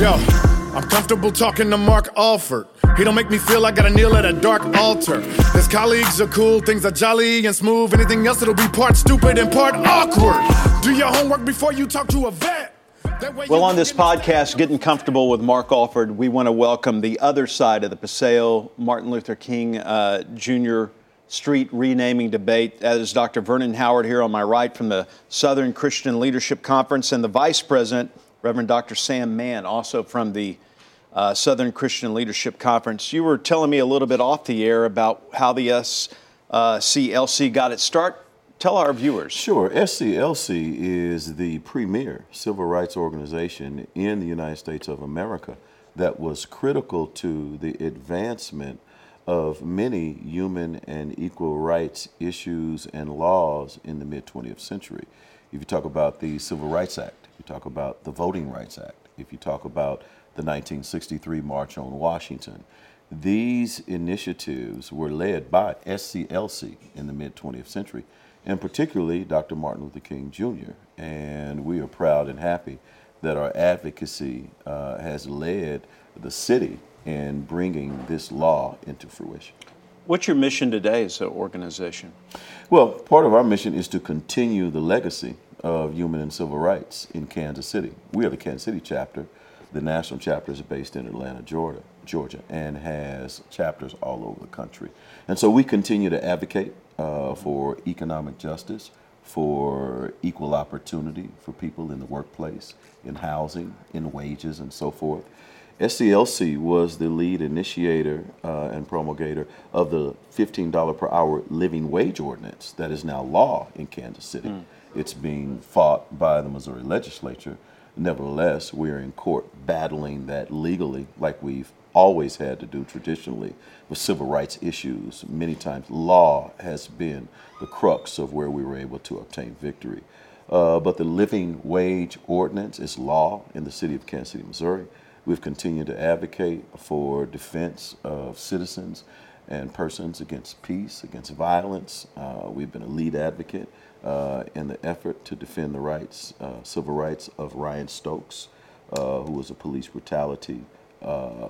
Yo, I'm comfortable talking to Mark Alford. He don't make me feel like I gotta kneel at a dark altar. His colleagues are cool, things are jolly and smooth. Anything else, it'll be part stupid and part awkward. Do your homework before you talk to a vet. Well, on this podcast, Getting Comfortable with Mark Alford, we want to welcome the other side of the Paseo Martin Luther King uh, Jr. Street renaming debate. That is Dr. Vernon Howard here on my right from the Southern Christian Leadership Conference and the Vice President Reverend Dr. Sam Mann, also from the uh, Southern Christian Leadership Conference. You were telling me a little bit off the air about how the SCLC got its start. Tell our viewers. Sure. SCLC is the premier civil rights organization in the United States of America that was critical to the advancement of many human and equal rights issues and laws in the mid 20th century. If you talk about the Civil Rights Act, you talk about the Voting Rights Act, if you talk about the 1963 March on Washington, these initiatives were led by SCLC in the mid 20th century, and particularly Dr. Martin Luther King Jr. And we are proud and happy that our advocacy uh, has led the city in bringing this law into fruition. What's your mission today as an organization? Well, part of our mission is to continue the legacy of human and civil rights in Kansas City. We are the Kansas City chapter. The national chapter is based in Atlanta, Georgia, Georgia, and has chapters all over the country. And so we continue to advocate uh, for economic justice, for equal opportunity for people in the workplace, in housing, in wages, and so forth. SCLC was the lead initiator uh, and promulgator of the $15 per hour living wage ordinance that is now law in Kansas City. Mm. It's being fought by the Missouri legislature. Nevertheless, we're in court battling that legally, like we've always had to do traditionally with civil rights issues. Many times, law has been the crux of where we were able to obtain victory. Uh, but the living wage ordinance is law in the city of Kansas City, Missouri. We've continued to advocate for defense of citizens and persons against peace, against violence. Uh, we've been a lead advocate uh, in the effort to defend the rights, uh, civil rights of Ryan Stokes, uh, who was a police brutality uh,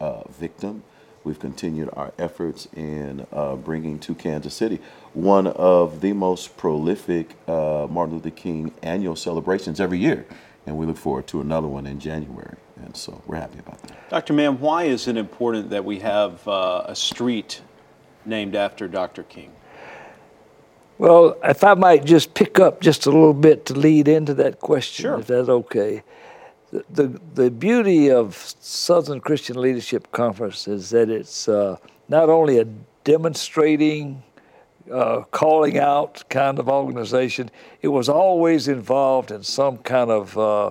uh, victim. We've continued our efforts in bringing to Kansas City one of the most prolific Martin Luther King annual celebrations every year. And we look forward to another one in January. And so we're happy about that. Dr. Mann, why is it important that we have a street named after Dr. King? Well, if I might just pick up just a little bit to lead into that question, sure. if that's okay. The, the, the, beauty of Southern Christian Leadership Conference is that it's uh, not only a demonstrating, uh, calling out kind of organization, it was always involved in some kind of uh,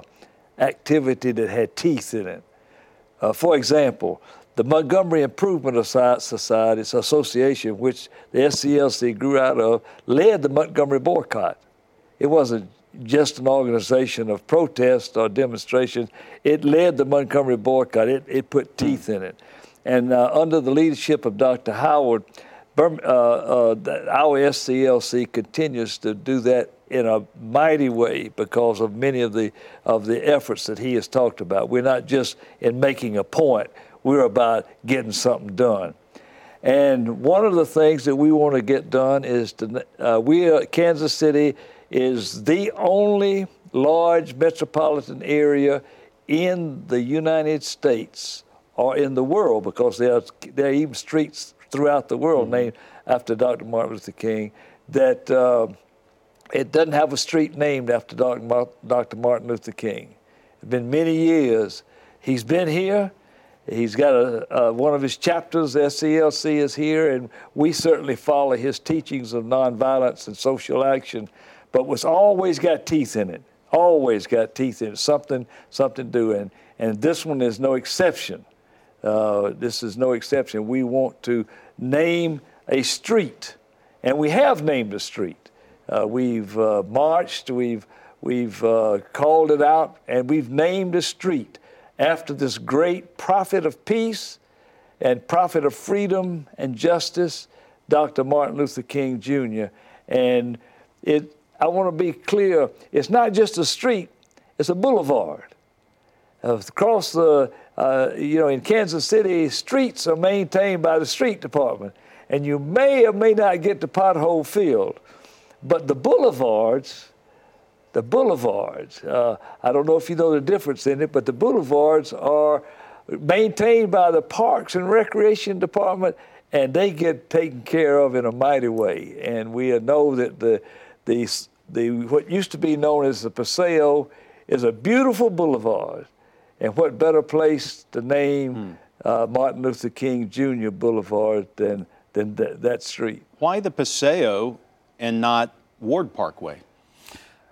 activity that had teeth in it. Uh, for example, the Montgomery Improvement Society Association, which the SCLC grew out of, led the Montgomery boycott. It wasn't just an organization of protest or demonstration. It led the Montgomery boycott. It, it put teeth in it. And uh, under the leadership of Dr. Howard, uh, uh, our SCLC continues to do that in a mighty way because of many of the of the efforts that he has talked about. We're not just in making a point; we're about getting something done. And one of the things that we want to get done is to, uh, we, uh, Kansas City is the only large metropolitan area in the United States or in the world because there are, there are even streets throughout the world mm-hmm. named after Dr. Martin Luther King that uh, it doesn't have a street named after Dr. Martin Luther King. It's been many years. He's been here he's got a, one of his chapters, SCLC, is here, and we certainly follow his teachings of nonviolence and social action. But what's always got teeth in it, always got teeth in it, something, something doing. And this one is no exception. Uh, this is no exception. We want to name a street, and we have named a street. Uh, we've uh, marched, we've, we've uh, called it out, and we've named a street after this great prophet of peace and prophet of freedom and justice, Dr. Martin Luther King Jr. And it, I want to be clear, it's not just a street, it's a boulevard. Across the, uh, you know, in Kansas City, streets are maintained by the street department. And you may or may not get the pothole field. But the boulevards, the boulevards, uh, I don't know if you know the difference in it, but the boulevards are maintained by the Parks and Recreation Department, and they get taken care of in a mighty way. And we know that the, the, the what used to be known as the Paseo is a beautiful boulevard. And what better place to name hmm. uh, Martin Luther King Jr. Boulevard than, than th- that street? Why the Paseo and not Ward Parkway?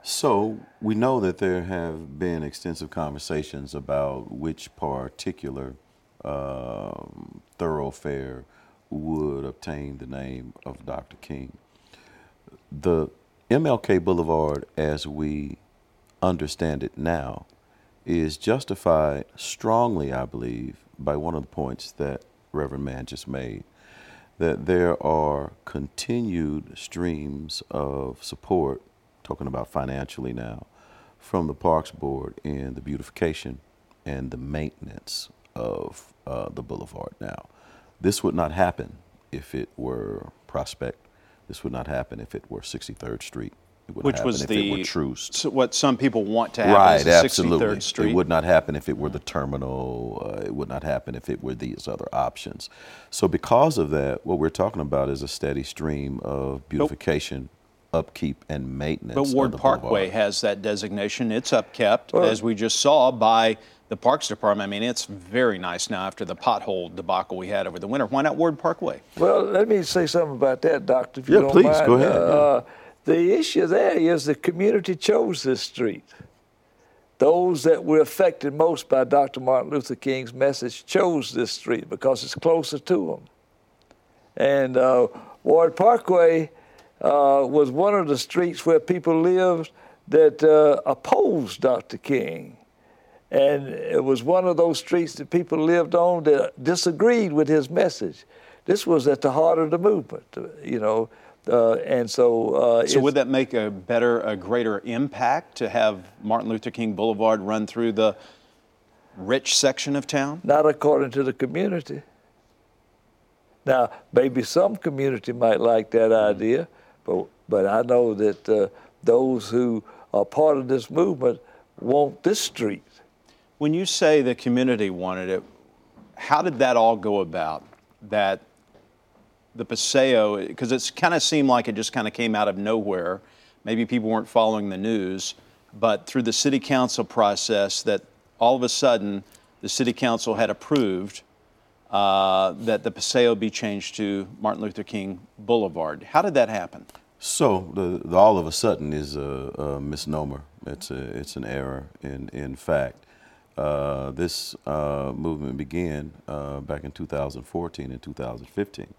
So we know that there have been extensive conversations about which particular um, thoroughfare would obtain the name of Dr. King. The MLK Boulevard, as we understand it now, is justified strongly, I believe, by one of the points that Reverend Mann just made that there are continued streams of support talking about financially now, from the Parks Board in the beautification and the maintenance of uh, the boulevard now. This would not happen if it were Prospect. This would not happen if it were 63rd Street. Which was the true. what some people want to happen right, absolutely. 63rd Street. It would not happen if it were the terminal. Uh, it would not happen if it were these other options. So because of that, what we're talking about is a steady stream of beautification, upkeep and maintenance. But Ward Parkway boulevard. has that designation. It's upkept, well, as we just saw by the Parks Department. I mean, it's very nice now after the pothole debacle we had over the winter. Why not Ward Parkway? Well, let me say something about that, Doctor. If you yeah, don't please mind. go ahead. Uh, yeah. The issue there is the community chose this street. Those that were affected most by Dr. Martin Luther King's message chose this street because it's closer to them. And uh, Ward Parkway uh, was one of the streets where people lived that uh, opposed Dr. King. And it was one of those streets that people lived on that disagreed with his message. This was at the heart of the movement, you know. Uh, and so, uh, so would that make a better, a greater impact to have Martin Luther King Boulevard run through the rich section of town? Not according to the community. Now, maybe some community might like that idea, but, but I know that uh, those who are part of this movement want this street. When you say the community wanted it, how did that all go about? That the Paseo, because it's kind of seemed like it just kind of came out of nowhere. Maybe people weren't following the news, but through the city council process, that all of a sudden the city council had approved uh, that the Paseo be changed to Martin Luther King Boulevard. How did that happen? So the, the all of a sudden is a, a, misnomer. It's a it's an error in in fact. Uh, this uh, movement began uh, back in 2014 and 2015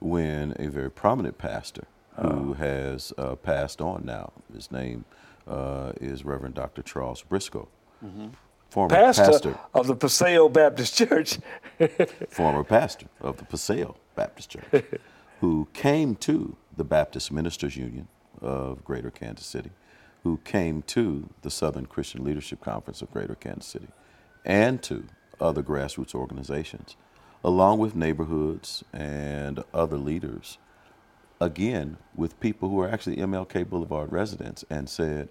when a very prominent pastor who oh. has uh, passed on now, his name uh, is Reverend Dr. Charles Briscoe. Mm-hmm former pastor, pastor, of the Paseo Baptist Church. former pastor of the Paseo Baptist Church, who came to the Baptist Ministers Union of Greater Kansas City, who came to the Southern Christian Leadership Conference of Greater Kansas City, and to other grassroots organizations, along with neighborhoods and other leaders, again, with people who are actually MLK Boulevard residents, and said,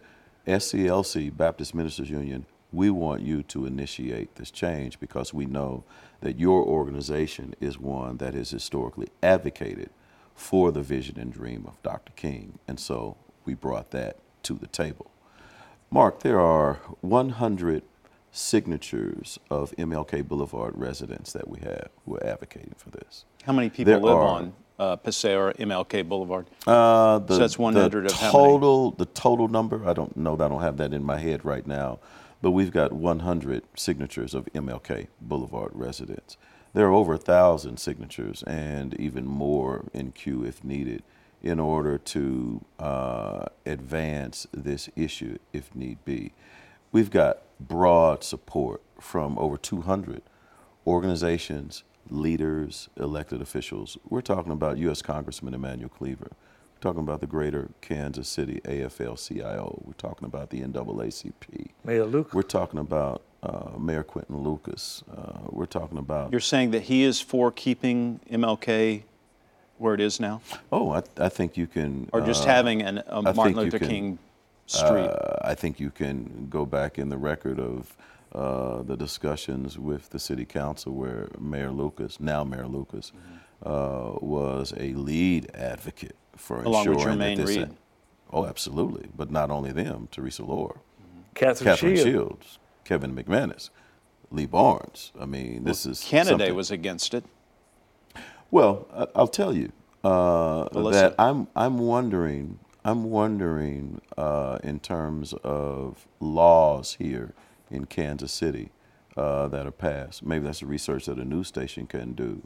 SCLC, Baptist Ministers Union, we want you to initiate this change because we know that your organization is one that has historically advocated for the vision and dream of Dr. King. And so we brought that to the table. Mark, there are 100 signatures of MLK Boulevard residents that we have who are advocating for this. How many people There live are- on uh, Paseo or MLK Boulevard? Uh, the, So that's 100 the of how many? total, The total number, I don't know, I don't have that in my head right now, but we've got 100 signatures of MLK Boulevard residents. There are over a thousand signatures and even more in queue if needed in order to uh, advance this issue if need be. We've got broad support from over 200 organizations, leaders, elected officials. We're talking about U.S. Congressman Emanuel Cleaver. We're talking about the Greater Kansas City AFL-CIO. We're talking about the NAACP. Mayor Luke. We're talking about uh, Mayor Quinton Lucas. Uh, we're talking about. You're saying that he is for keeping MLK where it is now, oh, I, I think you can. or just uh, having an, a I Martin Luther can, King Street? I think you can go back in the record of uh, the discussions with the city council where Mayor Lucas, now Mayor Lucas, uh, was a lead advocate for Mm-hmm. Along ensuring that this. Reed. Oh, absolutely. But not only them, Teresa Loar, Katheryn, Katheryn Shields. Shields, Kevin McManus, Lee Barnes. I mean, this is Canada something- was against it. well, I'll tell you uh, that I'm I'm wondering I'm wondering uh, in terms of laws here in Kansas City uh, that are passed. Maybe that's a research that a news station can do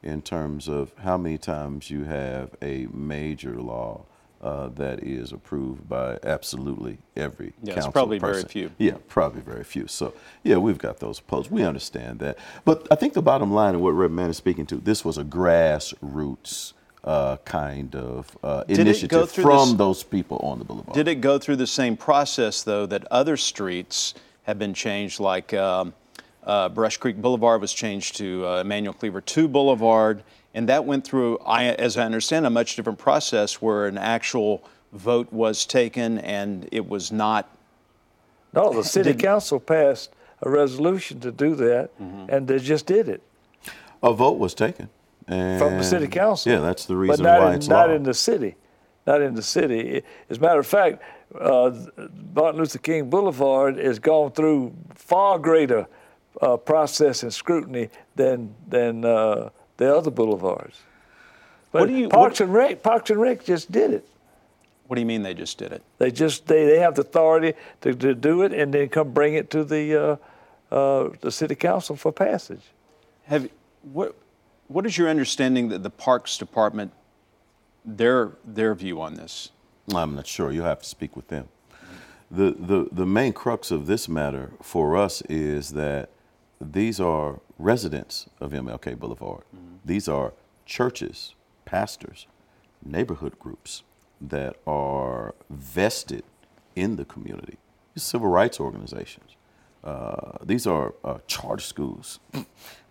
in terms of how many times you have a major law uh, that is approved by absolutely every Yeah, it's council probably very few. Yeah, probably very few. So, yeah, we've got those opposed. We understand that. But I think the bottom line of what Reverend Mann is speaking to, this was a grassroots uh, kind of uh, Did it go initiative from this- those people on the boulevard. Did it go through the same process, though, that other streets have been changed, like um, uh, Brush Creek Boulevard was changed to uh, Emanuel Cleaver 2 Boulevard, and that went through, I, as I understand, a much different process where an actual vote was taken and it was not. No, the city Did- council passed a resolution to do that, Mm-hmm. and they just did it A vote was taken. And from the city council. Yeah, that's the but reason not why in, it's not law. in the city, not in the city. As a matter of fact, uh, Martin Luther King Boulevard has gone through far greater uh, process and scrutiny than than uh, the other boulevards. But What do you- Parks what- and Rec, Parks and Rec just did it. What do you mean they just did it? They just they, they have the authority to, to do it and then come bring it to the uh, uh, the city council for passage. Have what? What is your understanding that the Parks Department, their their view on this? I'm not sure. You'll have to speak with them. The, the, the main crux of this matter for us is that these are residents of MLK Boulevard. Mm-hmm. These are churches, pastors, neighborhood groups that are vested in the community, civil rights organizations. Uh, these are uh, charter schools.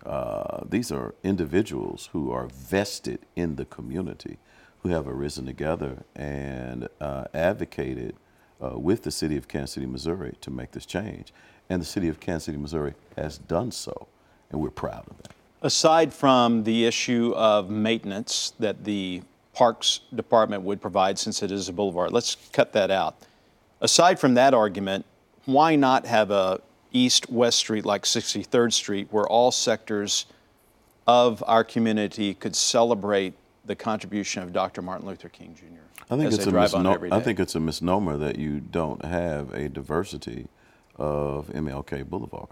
Uh, these are individuals who are vested in the community, who have arisen together and uh, advocated uh, with the city of Kansas City, Missouri, to make this change. And the city of Kansas City, Missouri, has done so, and we're proud of that. Aside from the issue of maintenance that the Parks Department would provide since it is a boulevard, let's cut that out. Aside from that argument, why not have a east-west street like 63rd Street where all sectors of our community could celebrate the contribution of Dr. Martin Luther King Jr. I think it's a drive on misno-? I think it's a misnomer that you don't have a diversity of MLK Boulevard.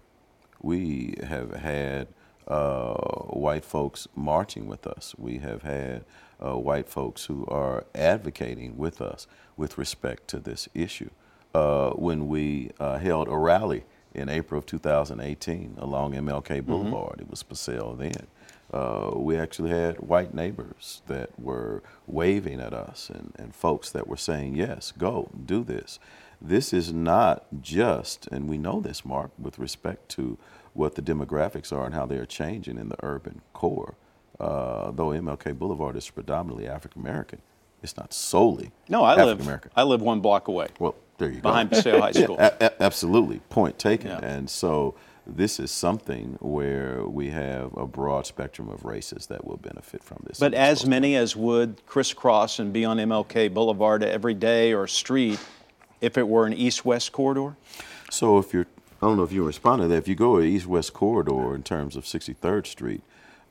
We have had uh, white folks marching with us. We have had uh, white folks who are advocating with us with respect to this issue. Uh, when we uh, held a rally in April of 2018 along MLK Boulevard, it was Paseo then. Uh, we actually had white neighbors that were waving at us and, and folks that were saying, yes, go, do this. This is not just, and we know this, Mark, with respect to what the demographics are and how they are changing in the urban core. Uh, though MLK Boulevard is predominantly African American, it's not solely no, I African live. American. I live one block away, Well, there you behind go. Paseo High Yeah, School. a- a- absolutely. Point taken. Yeah. And so this is something where we have a broad spectrum of races that will benefit from this. But as many as would crisscross and be on MLK Boulevard every day or street if it were an east west corridor? So if you're I don't know if you responded to that. If you go to East West Corridor in terms of 63rd Street,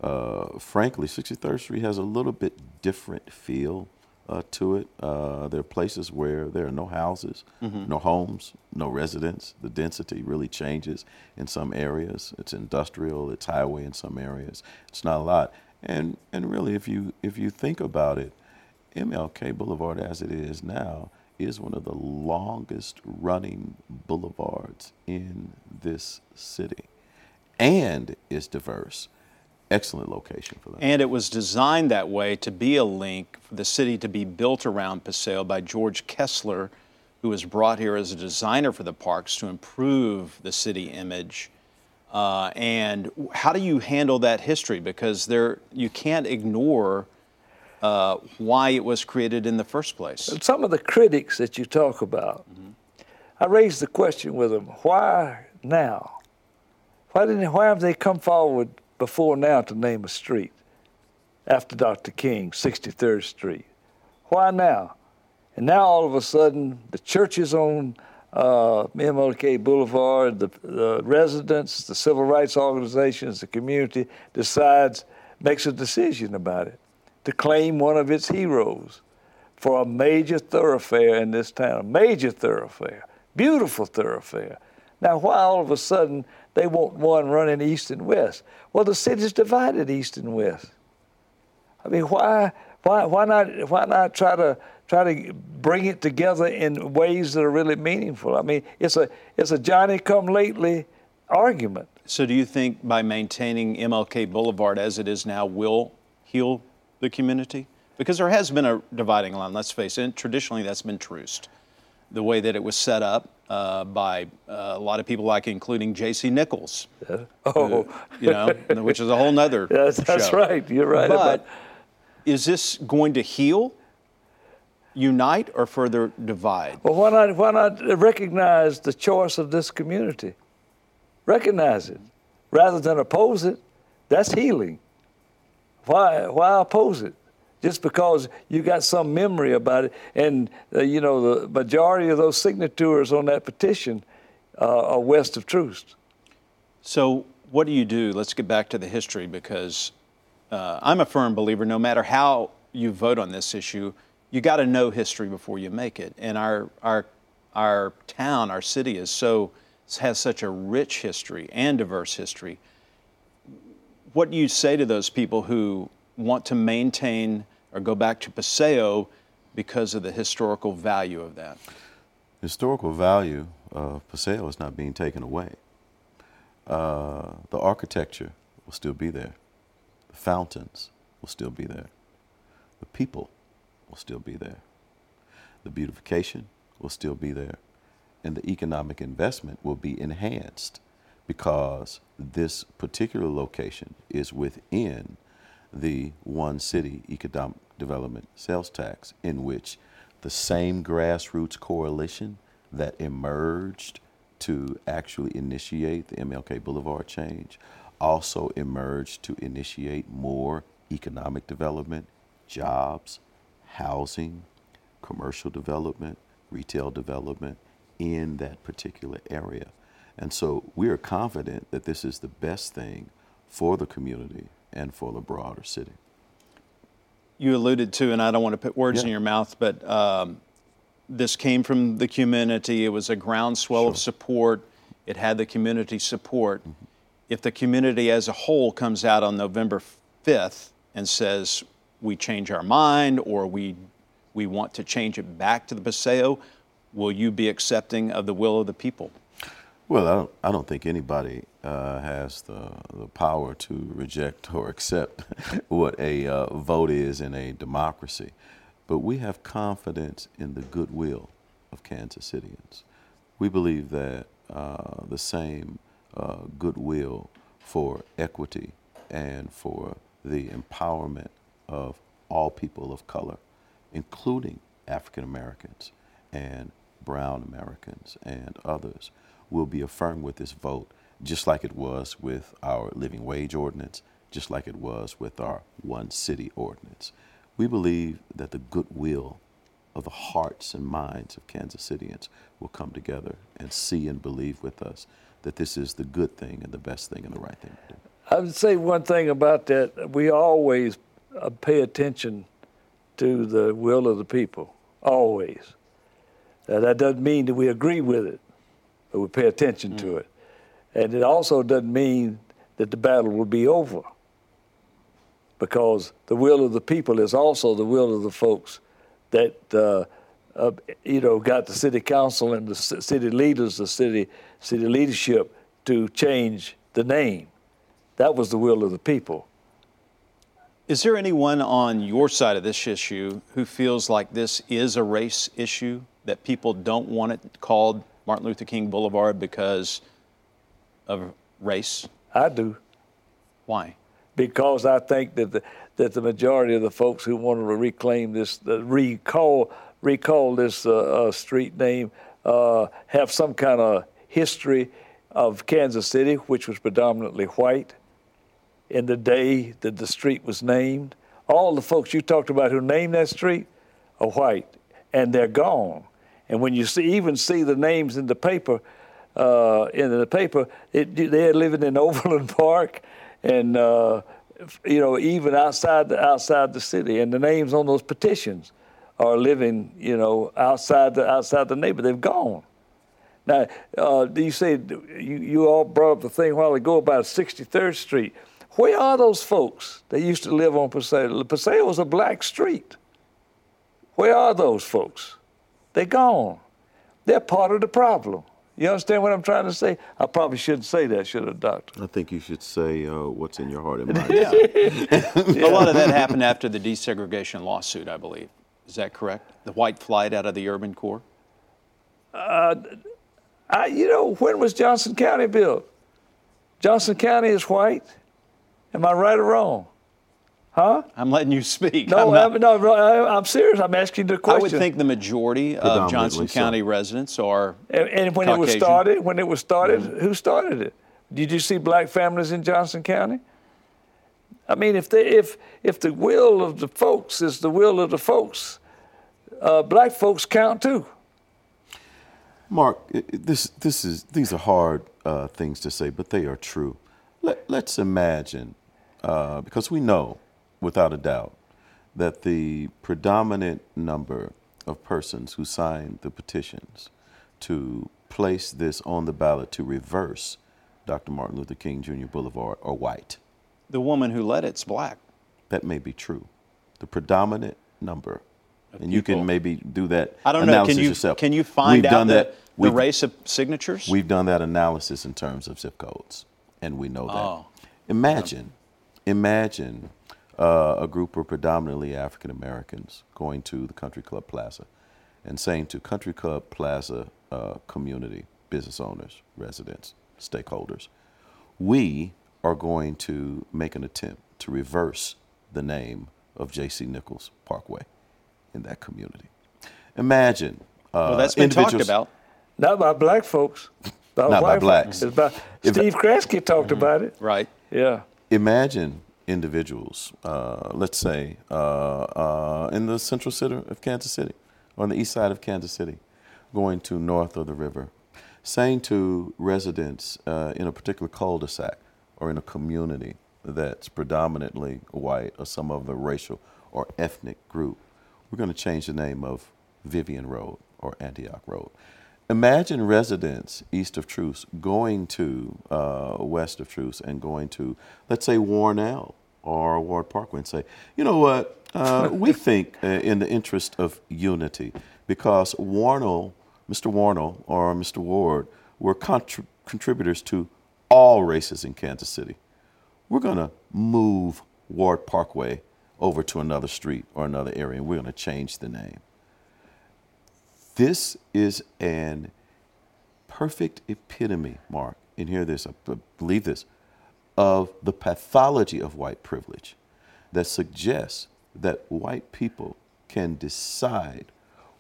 uh, frankly, 63rd Street has a little bit different feel uh, to it. Uh, there are places where there are no houses, mm-hmm. no homes, no residents. The density really changes in some areas. It's industrial, it's highway in some areas. It's not a lot. And and really, if you if you think about it, MLK Boulevard as it is now is one of the longest running boulevards in this city, and is diverse excellent location for that. And it was designed that way to be a link for the city to be built around Paseo by George Kessler, who was brought here as a designer for the parks to improve the city image. Uh, and how do you handle that history? Because there, you can't ignore uh, why it was created in the first place. Some of the critics that you talk about, mm-hmm. I raised the question with them: Why now? Why didn't? Why have they come forward before now to name a street after Dr. King, 63rd Street. Why now? And now all of a sudden, the churches on uh, MLK Boulevard, the, the residents, the civil rights organizations, the community decides, makes a decision about it to claim one of its heroes for a major thoroughfare in this town, a major thoroughfare, beautiful thoroughfare. Now, why all of a sudden they want one running east and west. Well, the city's divided east and west. I mean, why, why, why not, why not try to try to bring it together in ways that are really meaningful? I mean, it's a, it's a Johnny come lately argument. So, do you think by maintaining MLK Boulevard as it is now will heal the community? Because there has been a dividing line, let's face it. Traditionally, that's been truced, The way that it was set up, uh, by uh, a lot of people, like including J.C. Nichols. Yeah. Oh, who, you know, which is a whole nother. Yes, that's show. right. You're right. But about... is this going to heal, unite, or further divide? Well, why not? Why not recognize the choice of this community? Recognize it rather than oppose it. That's healing. Why? Why oppose it? Just because you got some memory about it. And, uh, you know, the majority of those signatures on that petition uh, are west of Troost. So, what do you do? Let's get back to the history because uh, I'm a firm believer no matter how you vote on this issue, you got to know history before you make it. And our, our, our town, our city is so, has such a rich history and diverse history. What do you say to those people who want to maintain or go back to Paseo because of the historical value of that? Historical value of Paseo is not being taken away. Uh, the architecture will still be there. The fountains will still be there. The people will still be there. The beautification will still be there. And the economic investment will be enhanced because this particular location is within the one city economic development sales tax, in which the same grassroots coalition that emerged to actually initiate the MLK Boulevard change also emerged to initiate more economic development, jobs, housing, commercial development, retail development in that particular area. And so we are confident that this is the best thing for the community and for the broader city. You alluded to, and I don't want to put words yeah. in your mouth, but um, this came from the community. It was a groundswell sure. of support. It had the community support. Mm-hmm. If the community as a whole comes out on November 5th and says, we change our mind or we, we want to change it back to the Paseo, will you be accepting of the will of the people? Well, I don't, I don't think anybody uh, has the, the power to reject or accept what a uh, vote is in a democracy. But we have confidence in the goodwill of Kansas Cityans. We believe that uh, the same uh, goodwill for equity and for the empowerment of all people of color, including African Americans and brown Americans and others will be affirmed with this vote, just like it was with our living wage ordinance, just like it was with our one city ordinance. We believe that the goodwill of the hearts and minds of Kansas Cityans will come together and see and believe with us that this is the good thing and the best thing and the right thing to do. I would say one thing about that. We always uh, pay attention to the will of the people, always. Now, that doesn't mean that we agree with it, but we pay attention mm. to it. And it also doesn't mean that the battle will be over, because the will of the people is also the will of the folks that, uh, uh, you know, got the city council and the city leaders, the city, city leadership to change the name. That was the will of the people. Is there anyone on your side of this issue who feels like this is a race issue, that people don't want it called Martin Luther King Boulevard because of race? I do. Why? Because I think that the, that the majority of the folks who want to reclaim this, uh, recall, recall this uh, uh, street name, uh, have some kind of history of Kansas City, which was predominantly white in the day that the street was named. All the folks you talked about who named that street are white, and they're gone. And when you see, even see the names in the paper, uh, in the paper, it, they're living in Overland Park, and uh, you know even outside the, outside the city. And the names on those petitions are living, you know, outside the outside the neighborhood. They've gone. Now, uh, you said you, you all brought up the thing a while ago about 63rd Street. Where are those folks that used to live on Paseo? Paseo was a black street. Where are those folks? They're gone. They're part of the problem. You understand what I'm trying to say? I probably shouldn't say that, should I, Doctor? I think you should say uh, what's in your heart and mind. yeah. yeah. A lot of that happened after the desegregation lawsuit, I believe. Is that correct? The white flight out of the urban core? Uh, I, you know, when was Johnson County built? Johnson County is white. Am I right or wrong? Huh? I'm letting you speak. No, I'm, not, no, I'm serious. I'm asking the question. I would think the majority of Johnson County residents are. And, and when Caucasian. it was started, when it was started, mm-hmm. who started it? Did you see black families in Johnson County? I mean, if they, if if the will of the folks is the will of the folks, uh, black folks count too. Mark, this this is these are hard uh, things to say, but they are true. Let, us imagine, uh, because we know without a doubt that the predominant number of persons who signed the petitions to place this on the ballot to reverse Dr. Martin Luther King Jr. Boulevard are white. The woman who led it's black. That may be true. The predominant number. Of and people. you can maybe do that I don't analysis know. Can you, yourself. Can you find We've out done that, the race of signatures? We've done that analysis in terms of zip codes, and we know that. Oh. Imagine, imagine uh, a group of predominantly African Americans going to the Country Club Plaza and saying to Country Club Plaza uh, community, business owners, residents, stakeholders, we are going to make an attempt to reverse the name of J.C. Nichols Parkway in that community. Imagine. Uh, well, that's been talked about. Not by black folks. By Not by blacks. It's by, Steve Kraske talked mm-hmm. about it. Right. Yeah. Imagine individuals, uh, let's say, uh, uh, in the central city of Kansas City, or on the east side of Kansas City, going to north of the river, saying to residents uh, in a particular cul-de-sac or in a community that's predominantly white or some other racial or ethnic group, we're going to change the name of Vivian Road or Antioch Road. Imagine residents east of Troost going to uh, west of Troost and going to, let's say, Wornall or Ward Parkway and say, you know what, uh, we think uh, in the interest of unity, because Wornall, Mr. Wornall or Mr. Ward were contr- contributors to all races in Kansas City. We're going to move Ward Parkway over to another street or another area, and we're going to change the name. This is an perfect epitome, Mark, and hear this, I believe this, of the pathology of white privilege that suggests that white people can decide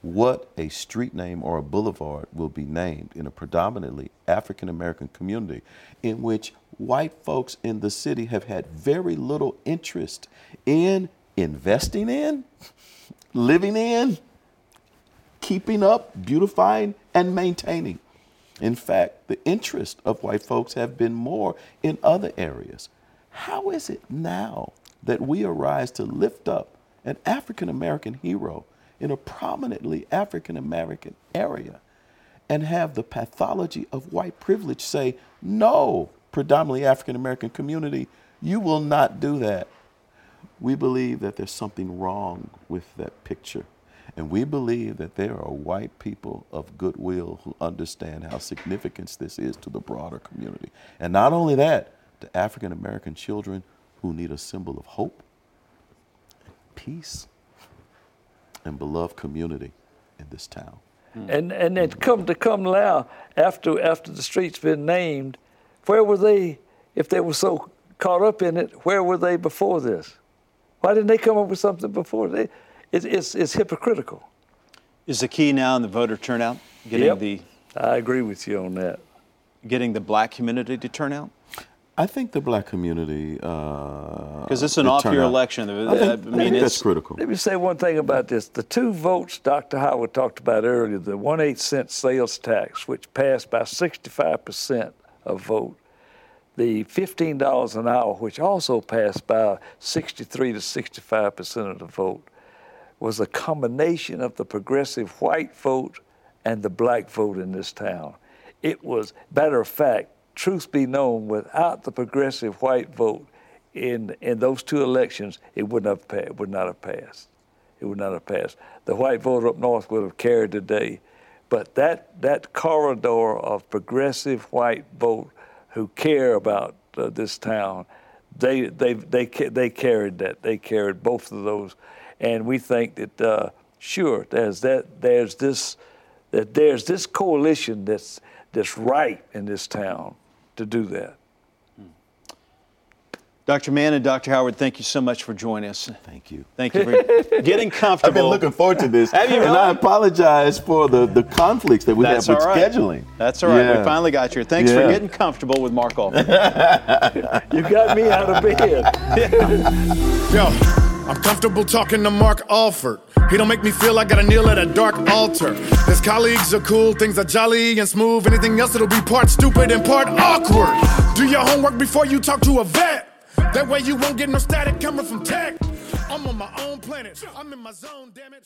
what a street name or a boulevard will be named in a predominantly African American community in which white folks in the city have had very little interest in investing in, living in, keeping up, beautifying, and maintaining. In fact, the interest of white folks have been more in other areas. How is it now that we arise to lift up an African American hero in a prominently African American area and have the pathology of white privilege say, no, predominantly African American community, you will not do that. We believe that there's something wrong with that picture. And we believe that there are white people of goodwill who understand how significant this is to the broader community. And not only that, to African American children who need a symbol of hope, peace, and beloved community in this town. Hmm. And and it come to come now after after the street's been named, where were they if they were so caught up in it? Where were they before this? Why didn't they come up with something before? They, it, it's it's hypocritical. Is the key now in the voter turnout? Getting Yep. the I agree with you on that. getting the black community to turn out? I think the black community. Uh, because Because it's an off-year election. I think, I I mean, think that's critical. Let me say one thing about this. The two votes Dr. Howard talked about earlier, the one eight cent sales tax, which passed by 65% of vote, the $15 an hour, which also passed by 63 to 65% of the vote, was a combination of the progressive white vote and the black vote in this town. It was, matter of fact, truth be known, without the progressive white vote in in those two elections, it would not have pa- would not have passed. It would not have passed. The white vote up north would have carried the day, but that that corridor of progressive white vote who care about uh, this town, they they they ca- they carried that. They carried both of those, and we think that uh, sure there's that there's this that there's this coalition that's that's right in this town to do that. Dr. Mann and Dr. Howard, thank you so much for joining us. Thank you. Thank you for getting comfortable. I've been looking forward to this. Have you And I apologize for the, the conflicts that we That's have with all right. scheduling. That's all right. Yeah. We finally got you. Thanks for getting comfortable with Mark Alford. You got me out of bed. Yo, I'm comfortable talking to Mark Alford. He don't make me feel I gotta kneel at a dark altar. His colleagues are cool, things are jolly and smooth. Anything else, it'll be part stupid and part awkward. Do your homework before you talk to a vet. That way you won't get no static coming from tech. I'm on my own planet. I'm in my zone, damn it.